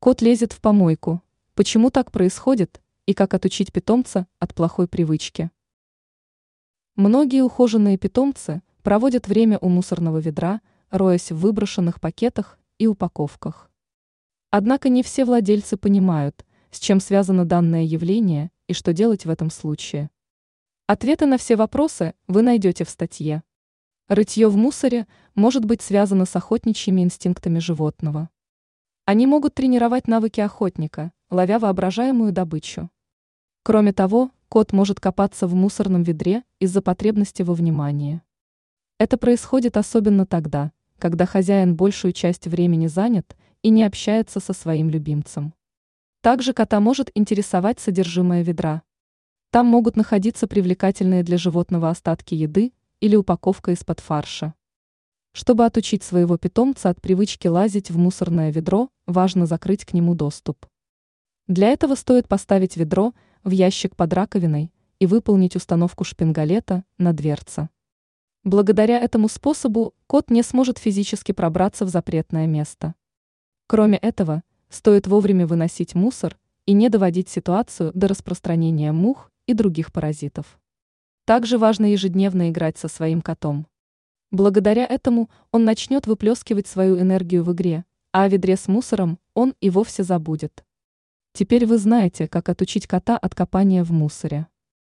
Кот лезет в помойку. Почему так происходит и как отучить питомца от плохой привычки? Многие ухоженные питомцы проводят время у мусорного ведра, роясь в выброшенных пакетах и упаковках. Однако не все владельцы понимают, с чем связано данное явление и что делать в этом случае. Ответы на все вопросы вы найдете в статье. Рытье в мусоре может быть связано с охотничьими инстинктами животного. Они могут тренировать навыки охотника, ловя воображаемую добычу. Кроме того, кот может копаться в мусорном ведре из-за потребности во внимании. Это происходит особенно тогда, когда хозяин большую часть времени занят и не общается со своим любимцем. Также кота может интересовать содержимое ведра. Там могут находиться привлекательные для животного остатки еды или упаковка из-под фарша. Чтобы отучить своего питомца от привычки лазить в мусорное ведро, важно закрыть к нему доступ. Для этого стоит поставить ведро в ящик под раковиной и выполнить установку шпингалета на дверце. Благодаря этому способу кот не сможет физически пробраться в запретное место. Кроме этого, стоит вовремя выносить мусор и не доводить ситуацию до распространения мух и других паразитов. Также важно ежедневно играть со своим котом. Благодаря этому он начнет выплескивать свою энергию в игре, а о ведре с мусором он и вовсе забудет. Теперь вы знаете, как отучить кота от копания в мусоре.